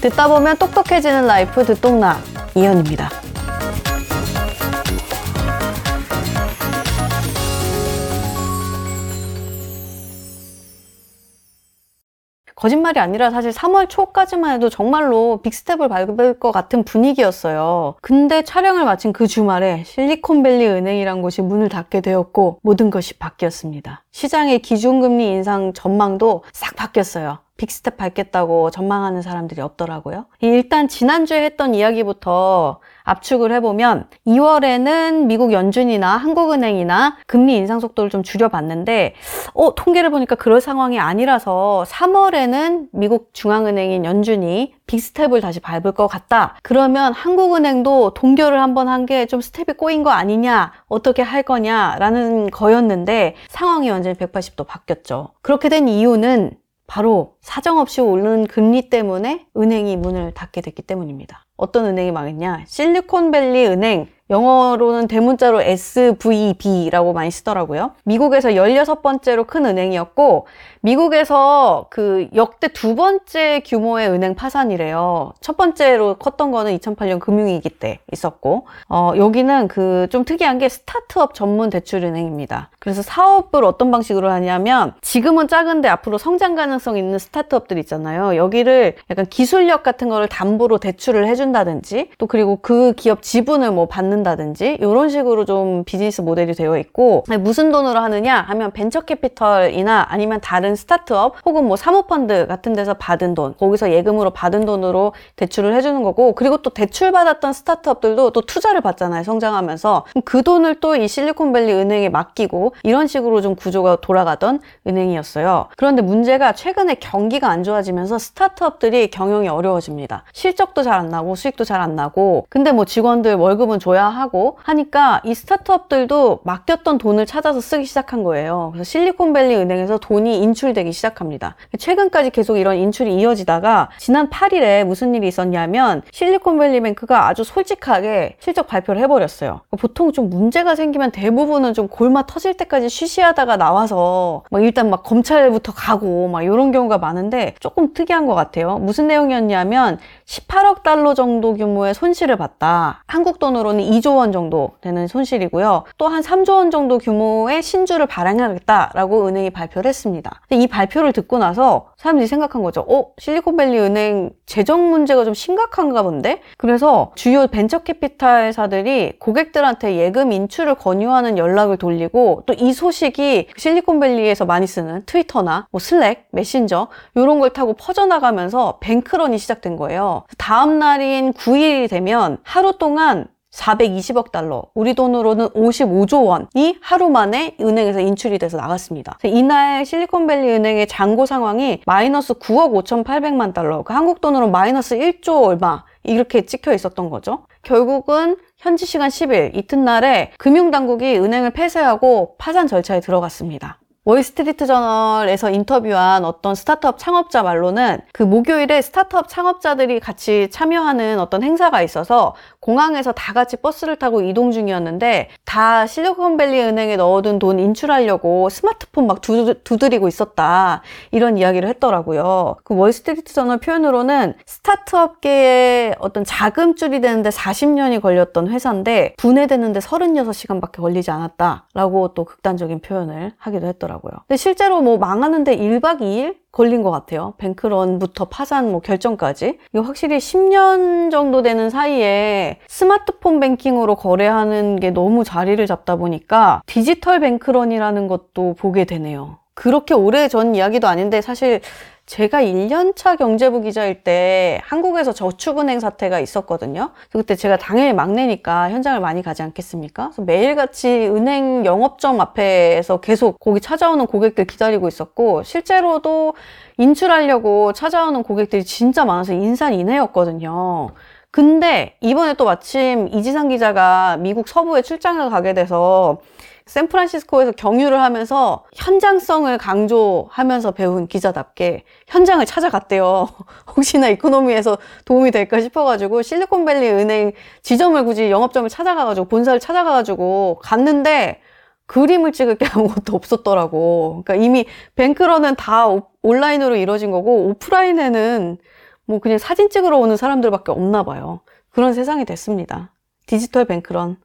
듣다 보면 똑똑해지는 라이프 듣똑라 이현입니다. 거짓말이 아니라 사실 3월 초까지만 해도 정말로 빅스텝을 밟을 것 같은 분위기였어요. 근데 촬영을 마친 그 주말에 실리콘밸리 은행이란 곳이 문을 닫게 되었고 모든 것이 바뀌었습니다. 시장의 기준금리 인상 전망도 싹 바뀌었어요. 빅스텝 밟겠다고 전망하는 사람들이 없더라고요. 일단 지난주에 했던 이야기부터 압축을 해보면 2월에는 미국 연준이나 한국은행이나 금리 인상 속도를 좀 줄여봤는데 어, 통계를 보니까 그럴 상황이 아니라서 3월에는 미국 중앙은행인 연준이 빅스텝을 다시 밟을 것 같다. 그러면 한국은행도 동결을 한번 한 게 좀 스텝이 꼬인 거 아니냐, 어떻게 할 거냐라는 거였는데 상황이 완전히 180도 바뀌었죠. 그렇게 된 이유는 바로 사정없이 오르는 금리 때문에 은행이 문을 닫게 됐기 때문입니다. 어떤 은행이 망했냐? 실리콘밸리 은행, 영어로는 대문자로 SVB라고 많이 쓰더라고요. 미국에서 16번째로 큰 은행이었고, 미국에서 그 역대 두 번째 규모의 은행 파산이래요. 첫 번째로 컸던 거는 2008년 금융위기 때 있었고, 어, 여기는 그 좀 특이한 게 스타트업 전문 대출 은행입니다. 그래서 사업을 어떤 방식으로 하냐면, 지금은 작은데 앞으로 성장 가능성 있는 스타트업들 있잖아요. 여기를 약간 기술력 같은 거를 담보로 대출을 해준다든지, 또 그리고 그 기업 지분을 뭐 받는다든지, 이런 식으로 좀 비즈니스 모델이 되어 있고, 무슨 돈으로 하느냐 하면 벤처 캐피털이나 아니면 다른 스타트업 혹은 뭐 사모펀드 같은 데서 받은 돈, 거기서 예금으로 받은 돈으로 대출을 해주는 거고, 그리고 또 대출 받았던 스타트업들도 또 투자를 받잖아요. 성장하면서. 그 돈을 또 이 실리콘밸리 은행에 맡기고, 이런 식으로 좀 구조가 돌아가던 은행이었어요. 그런데 문제가 최근에 경기가 안 좋아지면서 스타트업들이 경영이 어려워집니다. 실적도 잘 안 나고 수익도 잘 안 나고 근데 뭐 직원들 월급은 줘야 하고 하니까 이 스타트업들도 맡겼던 돈을 찾아서 쓰기 시작한 거예요. 그래서 실리콘밸리 은행에서 돈이 인출되기 시작합니다. 최근까지 계속 이런 인출이 이어지다가 지난 8일에 무슨 일이 있었냐면 실리콘밸리 뱅크가 아주 솔직하게 실적 발표를 해버렸어요. 보통 좀 문제가 생기면 대부분은 좀 골마 터질 때까지 쉬쉬하다가 나와서 막 일단 막 검찰부터 가고 막 이런 경우가 많은데 조금 특이한 것 같아요. 무슨 내용이었냐면 18억 달러 정도 규모의 손실을 봤다. 한국 돈으로는 2조 원 정도 되는 손실이고요. 또 한 3조 원 정도 규모의 신주를 발행하겠다라고 은행이 발표를 했습니다. 이 발표를 듣고 나서 사람들이 생각한 거죠. 어? 실리콘밸리 은행 재정 문제가 좀 심각한가 본데? 그래서 주요 벤처 캐피탈사들이 고객들한테 예금 인출을 권유하는 연락을 돌리고 또 이 소식이 실리콘밸리에서 많이 쓰는 트위터나 뭐 슬랙, 메신저 이런 걸 타고 퍼져나가면서 뱅크런이 시작된 거예요. 다음 날인 9일이 되면 하루 동안 420억 달러, 우리 돈으로는 55조 원이 하루 만에 은행에서 인출이 돼서 나갔습니다. 이날 실리콘밸리 은행의 잔고 상황이 마이너스 9억 5,800만 달러, 그 한국 돈으로 마이너스 1조 얼마 이렇게 찍혀 있었던 거죠. 결국은 현지 시간 10일 이튿날에 금융당국이 은행을 폐쇄하고 파산 절차에 들어갔습니다. 월스트리트 저널에서 인터뷰한 어떤 스타트업 창업자 말로는 그 목요일에 스타트업 창업자들이 같이 참여하는 어떤 행사가 있어서 공항에서 다 같이 버스를 타고 이동 중이었는데 다 실리콘밸리 은행에 넣어둔 돈 인출하려고 스마트폰 막 두, 두드리고 있었다. 이런 이야기를 했더라고요. 그 월스트리트 저널 표현으로는 스타트업계의 어떤 자금줄이 되는데 40년이 걸렸던 회사인데 분해되는데 36시간밖에 걸리지 않았다라고 또 극단적인 표현을 하기도 했더라고요. 하더라고요. 근데 실제로 뭐 망하는데 1박 2일 걸린 것 같아요. 뱅크런부터 파산 뭐 결정까지. 이거 확실히 10년 정도 되는 사이에 스마트폰 뱅킹으로 거래하는 게 너무 자리를 잡다 보니까 디지털 뱅크런이라는 것도 보게 되네요. 그렇게 오래 전 이야기도 아닌데 사실 제가 1년차 경제부 기자일 때 한국에서 저축은행 사태가 있었거든요. 그때 제가 당연히 막내니까 현장을 많이 가지 않겠습니까? 매일같이 은행 영업점 앞에서 계속 거기 찾아오는 고객들 기다리고 있었고 실제로도 인출하려고 찾아오는 고객들이 진짜 많아서 인산인해였거든요. 근데 이번에 또 마침 이지상 기자가 미국 서부에 출장을 가게 돼서 샌프란시스코에서 경유를 하면서 현장성을 강조하면서 배운 기자답게 현장을 찾아갔대요. 혹시나 이코노미에서 도움이 될까 싶어가지고 실리콘밸리 은행 지점을 굳이 영업점을 찾아가가지고 본사를 찾아가가지고 갔는데 그림을 찍을 게 아무것도 없었더라고. 그러니까 이미 뱅크런은 다 오- 온라인으로 이루어진 거고 오프라인에는 뭐 그냥 사진 찍으러 오는 사람들밖에 없나 봐요. 그런 세상이 됐습니다. 디지털 뱅크런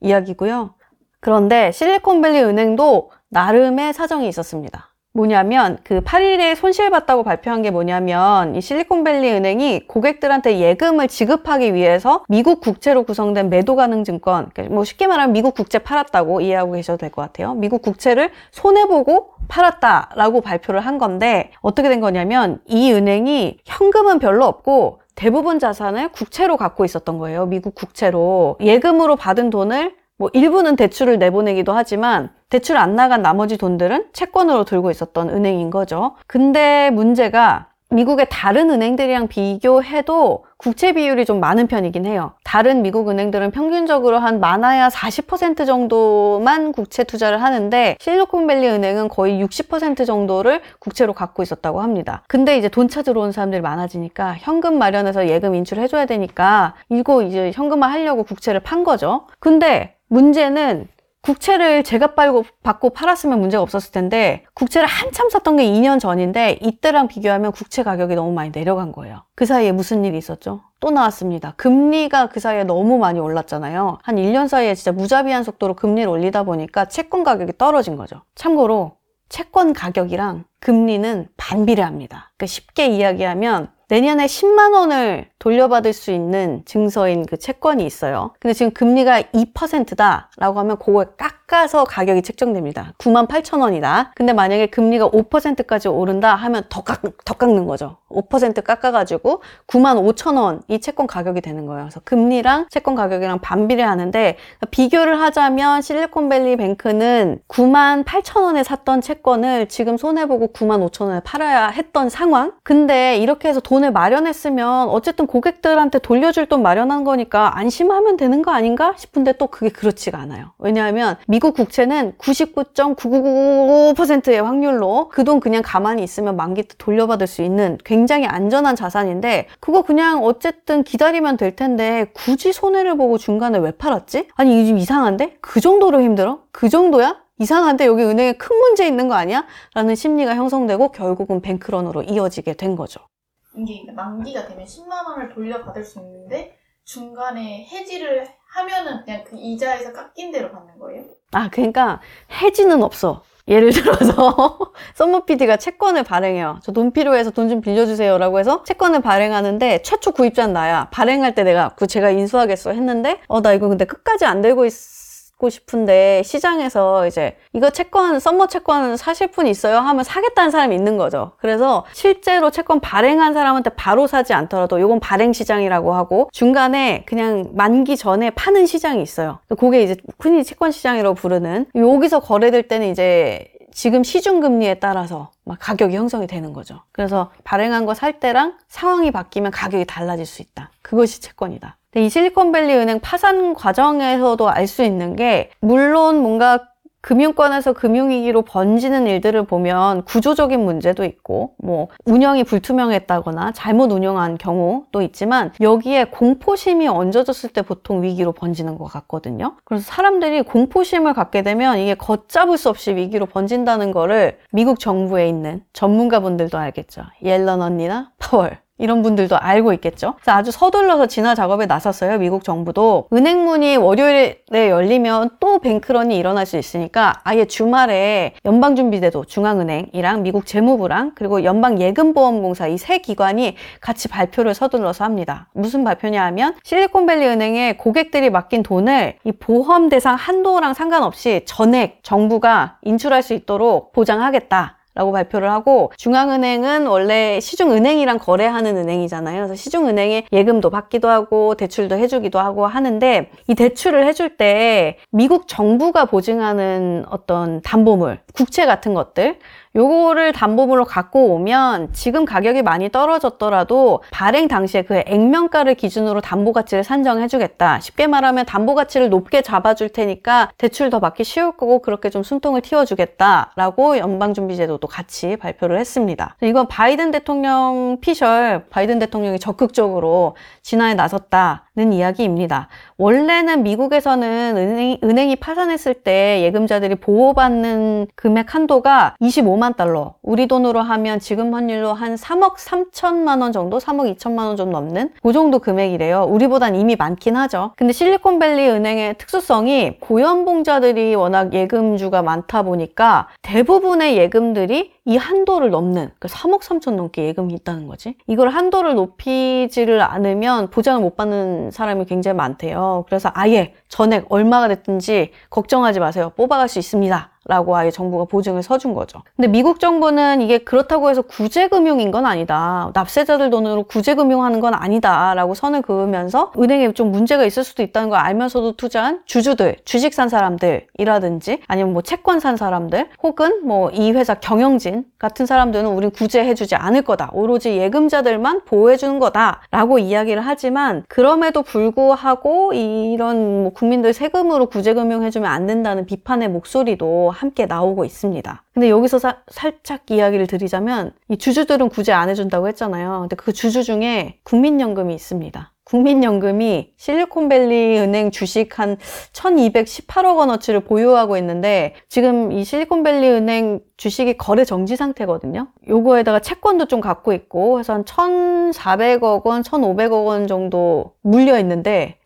이야기고요. 그런데 실리콘밸리 은행도 나름의 사정이 있었습니다. 뭐냐면 그 8일에 손실봤다고 발표한 게 뭐냐면 이 실리콘밸리 은행이 고객들한테 예금을 지급하기 위해서 미국 국채로 구성된 매도 가능 증권, 그러니까 뭐 쉽게 말하면 미국 국채 팔았다고 이해하고 계셔도 될 것 같아요. 미국 국채를 손해보고 팔았다라고 발표를 한 건데 어떻게 된 거냐면 이 은행이 현금은 별로 없고 대부분 자산을 국채로 갖고 있었던 거예요. 미국 국채로. 예금으로 받은 돈을 뭐 일부는 대출을 내보내기도 하지만 대출 안 나간 나머지 돈들은 채권으로 들고 있었던 은행인 거죠. 근데 문제가 미국의 다른 은행들이랑 비교해도 국채 비율이 좀 많은 편이긴 해요. 다른 미국 은행들은 평균적으로 한 많아야 40% 정도만 국채 투자를 하는데 실리콘밸리 은행은 거의 60% 정도를 국채로 갖고 있었다고 합니다. 근데 이제 돈 찾으러 온 사람들이 많아지니까 현금 마련해서 예금 인출해줘야 되니까 이거 이제 현금화 하려고 국채를 판 거죠. 근데 문제는 국채를 제가 빨고 받고 팔았으면 문제가 없었을 텐데 국채를 한참 샀던 게 2년 전인데 이때랑 비교하면 국채 가격이 너무 많이 내려간 거예요. 그 사이에 무슨 일이 있었죠? 또 나왔습니다. 금리가 그 사이에 너무 많이 올랐잖아요. 한 1년 사이에 진짜 무자비한 속도로 금리를 올리다 보니까 채권 가격이 떨어진 거죠. 참고로 채권 가격이랑 금리는 반비례합니다. 그러니까 쉽게 이야기하면 내년에 10만 원을 돌려받을 수 있는 증서인 그 채권이 있어요. 근데 지금 금리가 2%다라고 하면 그걸 깎 아서 가격이 책정됩니다. 9만 8천 원이다. 근데 만약에 금리가 5%까지 오른다 하면 더, 깎, 더 깎는 거죠. 5% 깎아가지고 9만 5천 원이 채권 가격이 되는 거예요. 그래서 금리랑 채권 가격이랑 반비례 하는데 비교를 하자면 실리콘밸리 뱅크는 9만 8천 원에 샀던 채권을 지금 손해보고 9만 5천 원에 팔아야 했던 상황. 근데 이렇게 해서 돈을 마련했으면 어쨌든 고객들한테 돌려줄 돈 마련한 거니까 안심하면 되는 거 아닌가 싶은데 또 그게 그렇지가 않아요. 왜냐하면 미국 국채는 99.9999%의 확률로 그 돈 그냥 가만히 있으면 만기 때 돌려받을 수 있는 굉장히 안전한 자산인데 그거 그냥 어쨌든 기다리면 될 텐데 굳이 손해를 보고 중간에 왜 팔았지? 아니 이게 좀 이상한데? 그 정도로 힘들어? 그 정도야? 이상한데 여기 은행에 큰 문제 있는 거 아니야? 라는 심리가 형성되고 결국은 뱅크런으로 이어지게 된 거죠. 이게 만기가 되면 10만 원을 돌려받을 수 있는데 중간에 해지를 하면은 그냥 그 이자에서 깎인 대로 받는 거예요? 아, 그러니까 해지는 없어. 예를 들어서 썸머 PD가 채권을 발행해요. 저 돈 필요해서 돈 좀 빌려주세요라고 해서 채권을 발행하는데 최초 구입자는 나야. 발행할 때 내가 그 제가 인수하겠어 했는데 어 나 이거 근데 끝까지 안 들고 있 고 싶은데 시장에서 이제 이거 채권 썸머 채권 사실 분 있어요 하면 사겠다는 사람이 있는 거죠. 그래서 실제로 채권 발행한 사람한테 바로 사지 않더라도 이건 발행 시장이라고 하고 중간에 그냥 만기 전에 파는 시장이 있어요. 그게 이제 흔히 채권 시장이라고 부르는 여기서 거래될 때는 이제 지금 시중 금리에 따라서 막 가격이 형성이 되는 거죠. 그래서 발행한 거 살 때랑 상황이 바뀌면 가격이 달라질 수 있다. 그것이 채권이다. 근데 이 실리콘밸리 은행 파산 과정에서도 알 수 있는 게 물론 뭔가 금융권에서 금융위기로 번지는 일들을 보면 구조적인 문제도 있고, 뭐, 운영이 불투명했다거나 잘못 운영한 경우도 있지만, 여기에 공포심이 얹어졌을 때 보통 위기로 번지는 것 같거든요. 그래서 사람들이 공포심을 갖게 되면 이게 걷잡을 수 없이 위기로 번진다는 거를 미국 정부에 있는 전문가분들도 알겠죠. 옐런 언니나 파월. 이런 분들도 알고 있겠죠. 그래서 아주 서둘러서 진화 작업에 나섰어요. 미국 정부도 은행 문이 월요일에 열리면 또 뱅크런이 일어날 수 있으니까 아예 주말에 연방준비제도 중앙은행이랑 미국 재무부랑 그리고 연방예금보험공사 이 세 기관이 같이 발표를 서둘러서 합니다. 무슨 발표냐 하면 실리콘밸리 은행에 고객들이 맡긴 돈을 이 보험 대상 한도랑 상관없이 전액 정부가 인출할 수 있도록 보장하겠다. 라고 발표를 하고 중앙은행은 원래 시중은행이랑 거래하는 은행이잖아요. 그래서 시중은행에 예금도 받기도 하고 대출도 해주기도 하고 하는데 이 대출을 해줄 때 미국 정부가 보증하는 어떤 담보물, 국채 같은 것들 요거를 담보물로 갖고 오면 지금 가격이 많이 떨어졌더라도 발행 당시에 그 액면가를 기준으로 담보 가치를 산정해 주겠다. 쉽게 말하면 담보 가치를 높게 잡아 줄 테니까 대출 더 받기 쉬울 거고 그렇게 좀 숨통을 틔워 주겠다라고 연방준비제도도 같이 발표를 했습니다. 이건 바이든 대통령 피셜, 바이든 대통령이 적극적으로 진화에 나섰다는 이야기입니다. 원래는 미국에서는 은행, 은행이 파산했을 때 예금자들이 보호받는 금액 한도가 25만 달러. 우리 돈으로 하면 지금 환율로 한 3억 3천만 원 정도? 3억 2천만 원 좀 넘는? 그 정도 금액이래요. 우리보단 이미 많긴 하죠. 근데 실리콘밸리 은행의 특수성이 고연봉자들이 워낙 예금주가 많다 보니까 대부분의 예금들이 이 한도를 넘는 그 3억 3천 넘게 예금이 있다는 거지. 이걸 한도를 높이지를 않으면 보장을 못 받는 사람이 굉장히 많대요. 그래서 아예 전액 얼마가 됐든지 걱정하지 마세요. 뽑아갈 수 있습니다. 라고 아예 정부가 보증을 서준 거죠. 근데 미국 정부는 이게 그렇다고 해서 구제금융인 건 아니다. 납세자들 돈으로 구제금융하는 건 아니다. 라고 선을 그으면서 은행에 좀 문제가 있을 수도 있다는 걸 알면서도 투자한 주주들, 주식 산 사람들이라든지 아니면 뭐 채권 산 사람들 혹은 뭐 이 회사 경영진 같은 사람들은 우린 구제해주지 않을 거다. 오로지 예금자들만 보호해주는 거다. 라고 이야기를 하지만 그럼에도 불구하고 이런 뭐 국민들 세금으로 구제금융해주면 안 된다는 비판의 목소리도 함께 나오고 있습니다. 근데 여기서 사- 살짝 이야기를 드리자면 이 주주들은 구제 안 해준다고 했잖아요. 근데 그 주주 중에 국민연금이 있습니다. 국민연금이 실리콘밸리 은행 주식 한 1218억 원어치를 보유하고 있는데 지금 이 실리콘밸리 은행 주식이 거래 정지 상태거든요. 요거에다가 채권도 좀 갖고 있고 해서 한 1,400억 원, 1,500억 원 정도 물려 있는데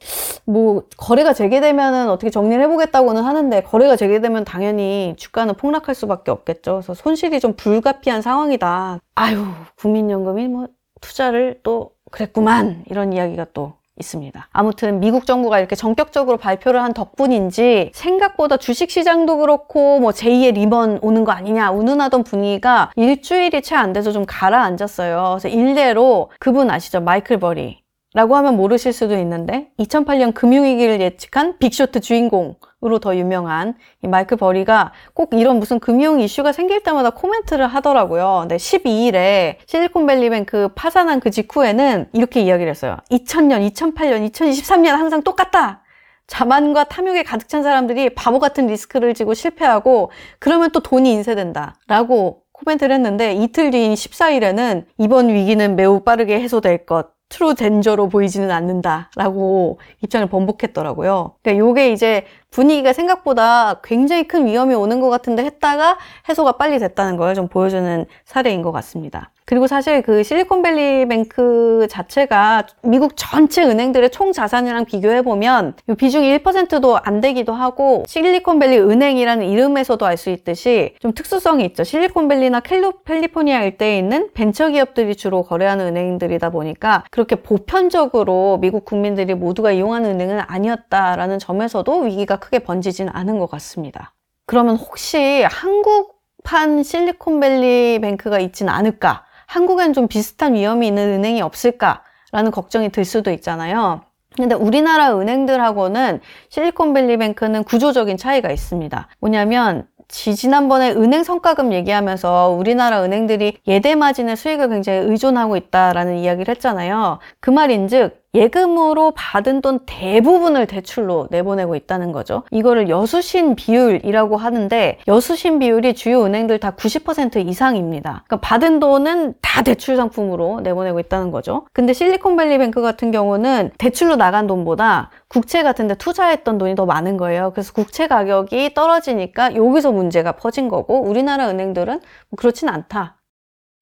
뭐 거래가 재개되면은 어떻게 정리를 해보겠다고는 하는데 거래가 재개되면 당연히 주가는 폭락할 수밖에 없겠죠. 그래서 손실이 좀 불가피한 상황이다. 아유 국민연금이 뭐 투자를 또 그랬구만 이런 이야기가 또 있습니다. 아무튼 미국 정부가 이렇게 전격적으로 발표를 한 덕분인지 생각보다 주식 시장도 그렇고 뭐 제2의 리먼 오는 거 아니냐 운운하던 분위기가 일주일이 채 안 돼서 좀 가라앉았어요. 그래서 일례로 그분 아시죠? 마이클 버리. 라고 하면 모르실 수도 있는데 2008년 금융위기를 예측한 빅쇼트 주인공으로 더 유명한 이 마이클 버리가 꼭 이런 무슨 금융 이슈가 생길 때마다 코멘트를 하더라고요. 근데 12일에 실리콘밸리뱅크 파산한 그 직후에는 이렇게 이야기를 했어요. 2000년, 2008년, 2023년 항상 똑같다. 자만과 탐욕에 가득 찬 사람들이 바보 같은 리스크를 지고 실패하고 그러면 또 돈이 인쇄된다. 라고 코멘트를 했는데 이틀 뒤인 14일에는 이번 위기는 매우 빠르게 해소될 것. true danger로 보이지는 않는다라고 입장을 번복했더라고요. 그러니까 요게 이제 분위기가 생각보다 굉장히 큰 위험이 오는 것 같은데 했다가 해소가 빨리 됐다는 걸 좀 보여주는 사례인 것 같습니다. 그리고 사실 그 실리콘밸리 뱅크 자체가 미국 전체 은행들의 총 자산이랑 비교해 보면 비중이 1%도 안 되기도 하고 실리콘밸리 은행이라는 이름에서도 알 수 있듯이 좀 특수성이 있죠. 실리콘밸리나 캘리포니아 일대에 있는 벤처 기업들이 주로 거래하는 은행들이다 보니까 그렇게 보편적으로 미국 국민들이 모두가 이용하는 은행은 아니었다라는 점에서도 위기가 크게 번지진 않은 것 같습니다. 그러면 혹시 한국 판 실리콘밸리 뱅크가 있진 않을까? 한국엔 좀 비슷한 위험이 있는 은행이 없을까라는 걱정이 들 수도 있잖아요. 근데 우리나라 은행들하고는 실리콘밸리 뱅크는 구조적인 차이가 있습니다. 뭐냐면 지, 지난번에 은행 성과금 얘기하면서 우리나라 은행들이 예대 마진의 수익을 굉장히 의존하고 있다라는 이야기를 했잖아요. 그 말인즉 예금으로 받은 돈 대부분을 대출로 내보내고 있다는 거죠. 이거를 여수신 비율이라고 하는데 여수신 비율이 주요 은행들 다 90% 이상입니다. 그러니까 받은 돈은 다 대출 상품으로 내보내고 있다는 거죠. 근데 실리콘밸리 뱅크 같은 경우는 대출로 나간 돈보다 국채 같은 데 투자했던 돈이 더 많은 거예요. 그래서 국채 가격이 떨어지니까 여기서 문제가 퍼진 거고 우리나라 은행들은 뭐 그렇진 않다.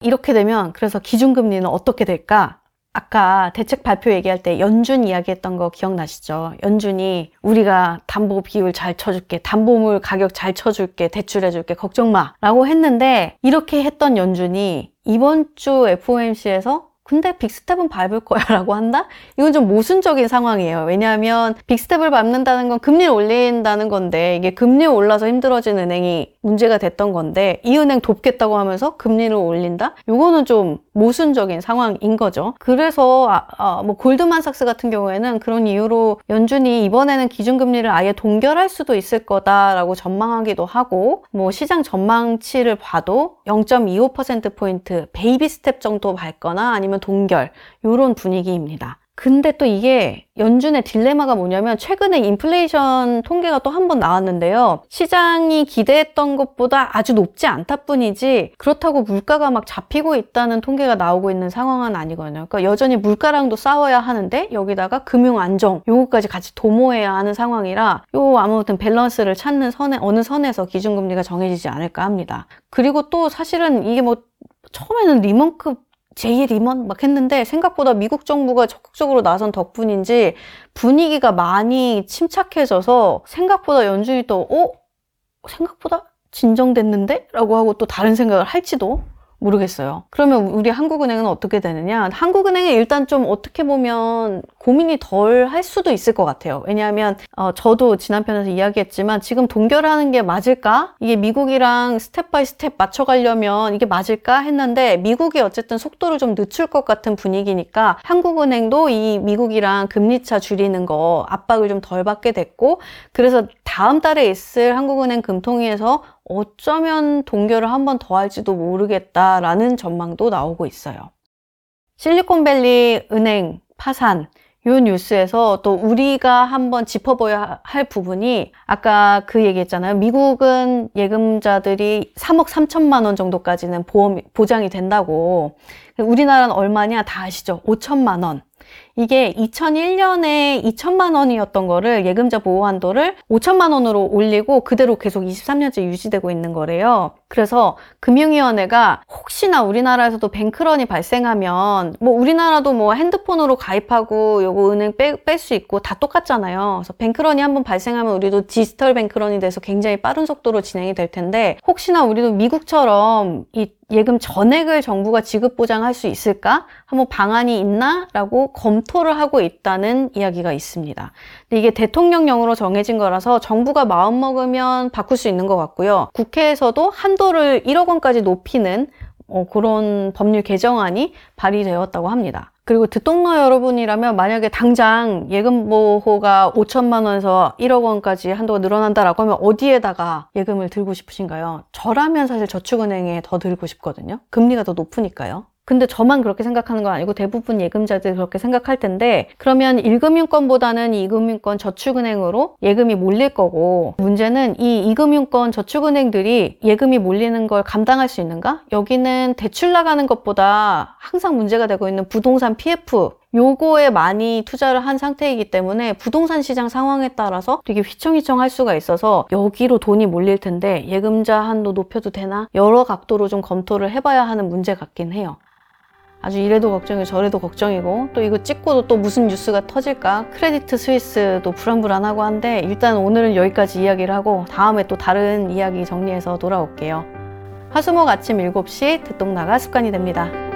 이렇게 되면 그래서 기준금리는 어떻게 될까? 아까 대책 발표 얘기할 때 연준 이야기했던 거 기억나시죠? 연준이 우리가 담보 비율 잘 쳐줄게, 담보물 가격 잘 쳐줄게, 대출해줄게, 걱정 마. 라고 했는데 이렇게 했던 연준이 이번 주 FOMC에서 근데 빅스텝은 밟을 거야 라고 한다? 이건 좀 모순적인 상황이에요. 왜냐하면 빅스텝을 밟는다는 건 금리를 올린다는 건데 이게 금리 올라서 힘들어진 은행이 문제가 됐던 건데 이 은행 돕겠다고 하면서 금리를 올린다? 이거는 좀 모순적인 상황인 거죠. 그래서 아, 아, 뭐 골드만삭스 같은 경우에는 그런 이유로 연준이 이번에는 기준금리를 아예 동결할 수도 있을 거다라고 전망하기도 하고 뭐 시장 전망치를 봐도 0.25%포인트 베이비 스텝 정도 밟거나 아니면 동결 이런 분위기입니다. 근데 또 이게 연준의 딜레마가 뭐냐면 최근에 인플레이션 통계가 또 한 번 나왔는데요. 시장이 기대했던 것보다 아주 높지 않다 뿐이지 그렇다고 물가가 막 잡히고 있다는 통계가 나오고 있는 상황은 아니거든요. 그러니까 여전히 물가랑도 싸워야 하는데 여기다가 금융 안정 요거까지 같이 도모해야 하는 상황이라 요 아무튼 밸런스를 찾는 선에 어느 선에서 기준금리가 정해지지 않을까 합니다. 그리고 또 사실은 이게 뭐 처음에는 리먼급 제2 리먼 막 했는데 생각보다 미국 정부가 적극적으로 나선 덕분인지 분위기가 많이 침착해져서 생각보다 연준이 또 어? 생각보다 진정됐는데? 라고 하고 또 다른 생각을 할지도 모르겠어요. 그러면 우리 한국은행은 어떻게 되느냐? 한국은행은 일단 좀 어떻게 보면 고민이 덜 할 수도 있을 것 같아요. 왜냐하면 어, 저도 지난 편에서 이야기했지만 지금 동결하는 게 맞을까? 이게 미국이랑 step by step 맞춰가려면 이게 맞을까 했는데 미국이 어쨌든 속도를 좀 늦출 것 같은 분위기니까 한국은행도 이 미국이랑 금리차 줄이는 거 압박을 좀 덜 받게 됐고 그래서 다음 달에 있을 한국은행 금통위에서 어쩌면 동결을 한 번 더 할지도 모르겠다라는 전망도 나오고 있어요. 실리콘밸리 은행 파산 요 뉴스에서 또 우리가 한번 짚어봐야 할 부분이 아까 그 얘기했잖아요. 미국은 예금자들이 3억 3천만 원 정도까지는 보험 보장이 된다고. 우리나라는 얼마냐 다 아시죠? 5천만 원. 이게 2001년에 2천만 원이었던 거를 예금자 보호 한도를 5천만 원으로 올리고 그대로 계속 23년째 유지되고 있는 거래요. 그래서 금융위원회가 혹시나 우리나라에서도 뱅크런이 발생하면 뭐 우리나라도 뭐 핸드폰으로 가입하고 요거 은행 뺄 수 있고 다 똑같잖아요. 그래서 뱅크런이 한번 발생하면 우리도 디지털 뱅크런이 돼서 굉장히 빠른 속도로 진행이 될 텐데 혹시나 우리도 미국처럼 이 예금 전액을 정부가 지급 보장할 수 있을까? 한번 방안이 있나? 라고 검토를 하고 있다는 이야기가 있습니다. 근데 이게 대통령령으로 정해진 거라서 정부가 마음먹으면 바꿀 수 있는 것 같고요. 국회에서도 한도를 1억 원까지 높이는 어, 그런 법률 개정안이 발의되었다고 합니다. 그리고 듣동너 여러분이라면 만약에 당장 예금 보호가 5천만 원에서 1억 원까지 한도가 늘어난다라고 하면 어디에다가 예금을 들고 싶으신가요? 저라면 사실 저축은행에 더 들고 싶거든요. 금리가 더 높으니까요. 근데 저만 그렇게 생각하는 건 아니고 대부분 예금자들이 그렇게 생각할 텐데 그러면 1금융권보다는 2금융권 저축은행으로 예금이 몰릴 거고 문제는 이 2금융권 저축은행들이 예금이 몰리는 걸 감당할 수 있는가? 여기는 대출 나가는 것보다 항상 문제가 되고 있는 부동산 PF 요거에 많이 투자를 한 상태이기 때문에 부동산 시장 상황에 따라서 되게 휘청휘청 할 수가 있어서 여기로 돈이 몰릴 텐데 예금자 한도 높여도 되나? 여러 각도로 좀 검토를 해봐야 하는 문제 같긴 해요. 아주 이래도 걱정이고 저래도 걱정이고 또 이거 찍고도 또 무슨 뉴스가 터질까 크레디트 스위스도 불안불안하고 한데 일단 오늘은 여기까지 이야기를 하고 다음에 또 다른 이야기 정리해서 돌아올게요. 화수목 아침 7시 듣동나가 습관이 됩니다.